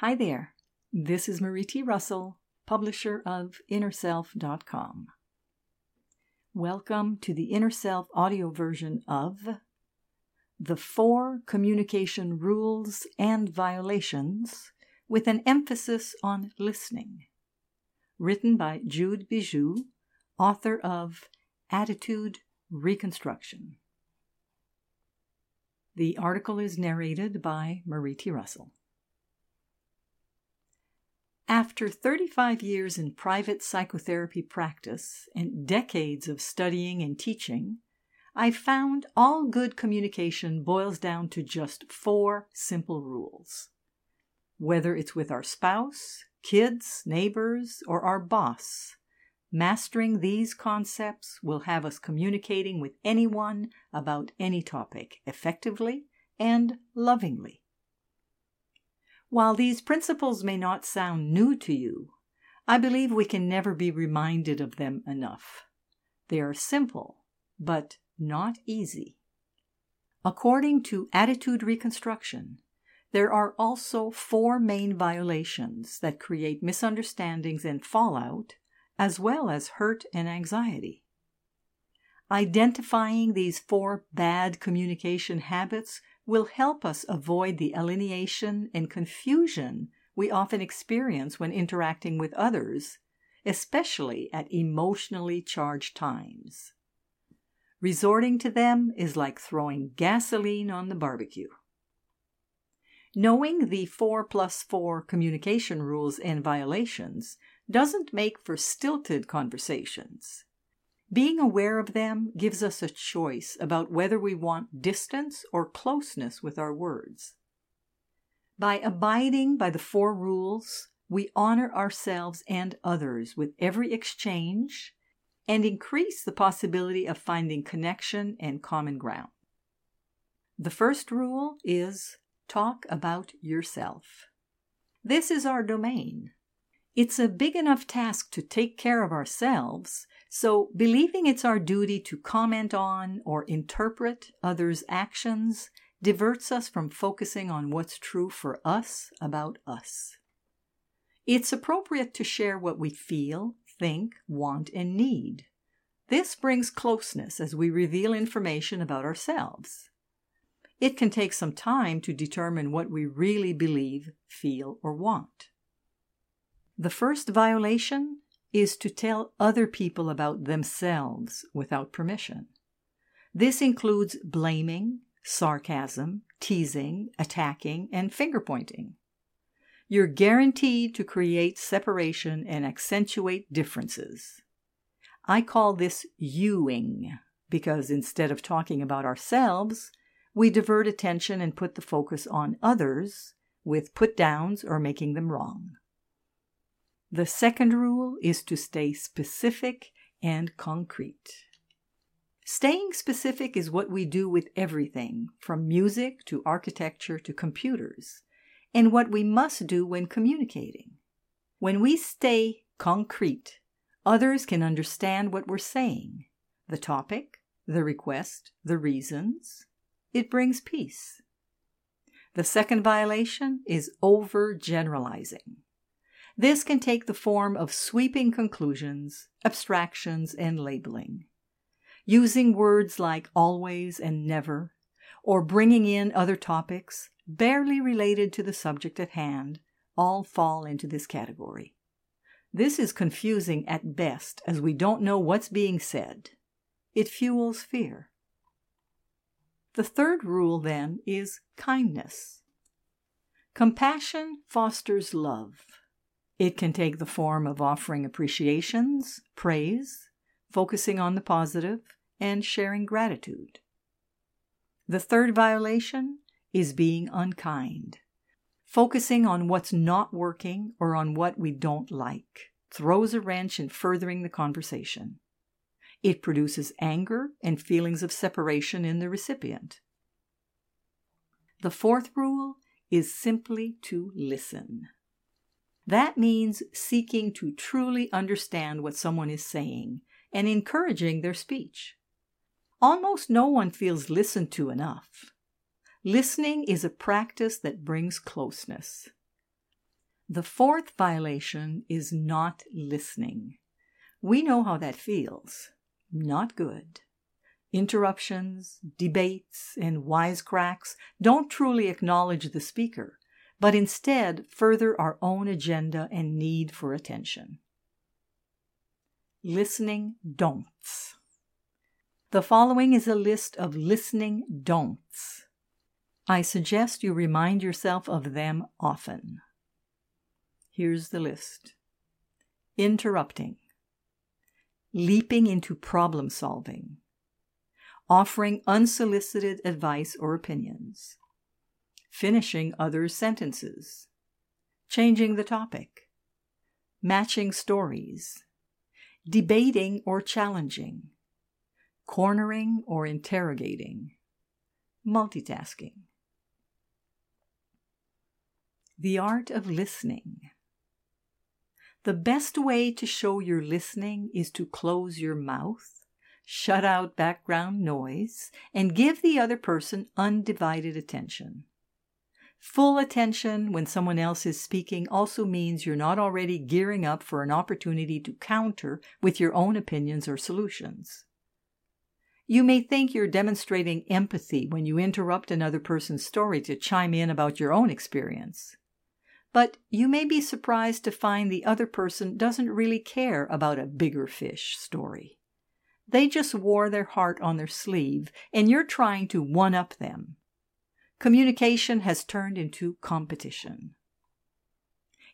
Hi there. This is Marie T. Russell, publisher of InnerSelf.com. Welcome to the Inner Self audio version of The Four Communication Rules and Violations with an emphasis on listening. Written by Jude Bijou, author of Attitude Reconstruction. The article is narrated by Marie T. Russell. After 35 years in private psychotherapy practice and decades of studying and teaching, I found all good communication boils down to just four simple rules. Whether it's with our spouse, kids, neighbors, or our boss, mastering these concepts will have us communicating with anyone about any topic effectively and lovingly. While these principles may not sound new to you, I believe we can never be reminded of them enough. They are simple, but not easy. According to Attitude Reconstruction, there are also four main violations that create misunderstandings and fallout, as well as hurt and anxiety. Identifying these four bad communication habits will help us avoid the alienation and confusion we often experience when interacting with others, especially at emotionally charged times. Resorting to them is like throwing gasoline on the barbecue. Knowing the 4 plus 4 communication rules and violations doesn't make for stilted conversations. Being aware of them gives us a choice about whether we want distance or closeness with our words. By abiding by the four rules, we honor ourselves and others with every exchange and increase the possibility of finding connection and common ground. The first rule is talk about yourself. This is our domain. It's a big enough task to take care of ourselves so, believing it's our duty to comment on or interpret others' actions diverts us from focusing on what's true for us about us. It's appropriate to share what we feel, think, want, and need. This brings closeness as we reveal information about ourselves. It can take some time to determine what we really believe, feel, or want. The first violation is to tell other people about themselves without permission. This includes blaming, sarcasm, teasing, attacking, and finger pointing. You're guaranteed to create separation and accentuate differences. I call this youing because instead of talking about ourselves, we divert attention and put the focus on others with put downs or making them wrong. The second rule is to stay specific and concrete. Staying specific is what we do with everything, from music to architecture to computers, and what we must do when communicating. When we stay concrete, others can understand what we're saying, the topic, the request, the reasons. It brings peace. The second violation is overgeneralizing. This can take the form of sweeping conclusions, abstractions, and labeling. Using words like always and never, or bringing in other topics barely related to the subject at hand, all fall into this category. This is confusing at best as we don't know what's being said. It fuels fear. The third rule, then, is kindness. Compassion fosters love. It can take the form of offering appreciations, praise, focusing on the positive, and sharing gratitude. The third violation is being unkind. Focusing on what's not working or on what we don't like throws a wrench in furthering the conversation. It produces anger and feelings of separation in the recipient. The fourth rule is simply to listen. That means seeking to truly understand what someone is saying and encouraging their speech. Almost no one feels listened to enough. Listening is a practice that brings closeness. The fourth violation is not listening. We know how that feels. Not good. Interruptions, debates, and wisecracks don't truly acknowledge the speaker, but instead further our own agenda and need for attention. Listening don'ts. The following is a list of listening don'ts. I suggest you remind yourself of them often. Here's the list interrupting, leaping into problem solving, offering unsolicited advice or opinions, finishing others' sentences, changing the topic, matching stories, debating or challenging, cornering or interrogating, multitasking. The art of listening. The best way to show you're listening is to close your mouth, shut out background noise, and give the other person undivided attention. Full attention when someone else is speaking also means you're not already gearing up for an opportunity to counter with your own opinions or solutions. You may think you're demonstrating empathy when you interrupt another person's story to chime in about your own experience. But you may be surprised to find the other person doesn't really care about a bigger fish story. They just wore their heart on their sleeve, and you're trying to one up them. Communication has turned into competition.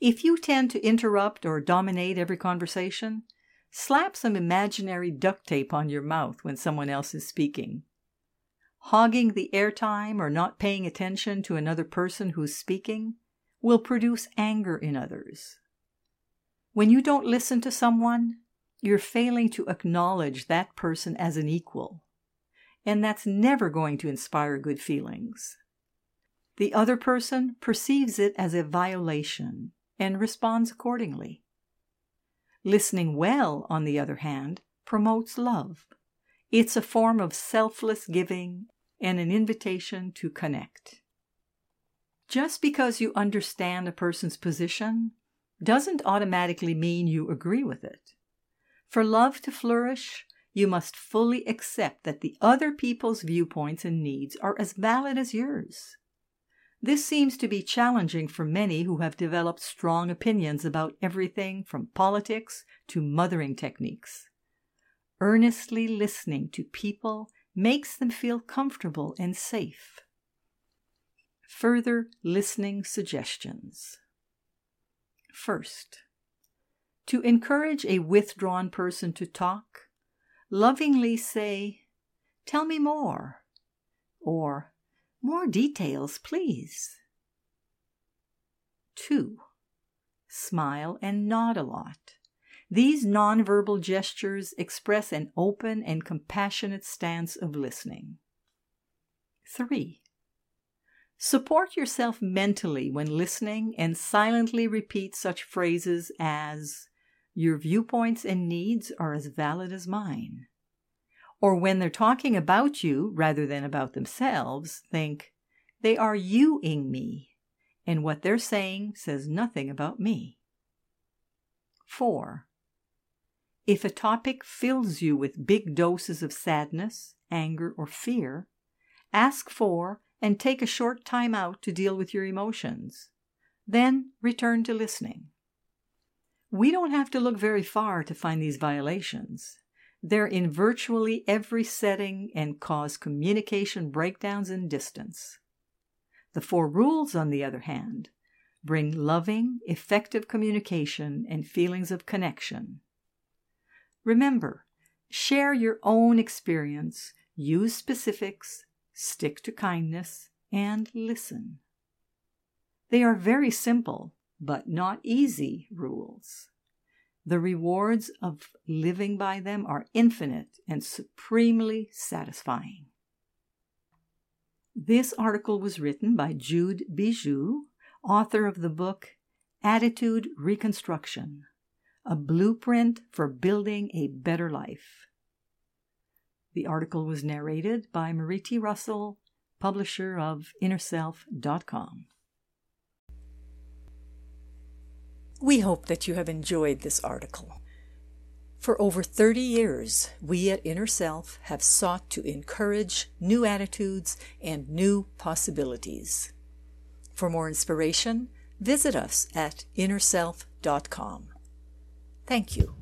If you tend to interrupt or dominate every conversation, slap some imaginary duct tape on your mouth when someone else is speaking. Hogging the airtime or not paying attention to another person who's speaking will produce anger in others. When you don't listen to someone, you're failing to acknowledge that person as an equal, and that's never going to inspire good feelings. The other person perceives it as a violation and responds accordingly. Listening well, on the other hand, promotes love. It's a form of selfless giving and an invitation to connect. Just because you understand a person's position doesn't automatically mean you agree with it. For love to flourish, you must fully accept that the other people's viewpoints and needs are as valid as yours. This seems to be challenging for many who have developed strong opinions about everything from politics to mothering techniques. Earnestly listening to people makes them feel comfortable and safe. Further listening suggestions. First, to encourage a withdrawn person to talk, lovingly say, Tell me more, or More details, please. 2. Smile and nod a lot. These nonverbal gestures express an open and compassionate stance of listening. 3. Support yourself mentally when listening and silently repeat such phrases as, Your viewpoints and needs are as valid as mine. Or when they're talking about you rather than about themselves, think, They are you-ing me, and what they're saying says nothing about me. 4. If a topic fills you with big doses of sadness, anger, or fear, ask for and take a short time out to deal with your emotions. Then return to listening. We don't have to look very far to find these violations. They're in virtually every setting and cause communication breakdowns and distance. The four rules, on the other hand, bring loving, effective communication and feelings of connection. Remember, share your own experience, use specifics, stick to kindness, and listen. They are very simple, but not easy rules. The rewards of living by them are infinite and supremely satisfying. This article was written by Jude Bijou, author of the book Attitude Reconstruction A Blueprint for Building a Better Life. The article was narrated by Marie T. Russell, publisher of InnerSelf.com. We hope that you have enjoyed this article. For over 30 years, we at Inner Self have sought to encourage new attitudes and new possibilities. For more inspiration, visit us at innerself.com. Thank you.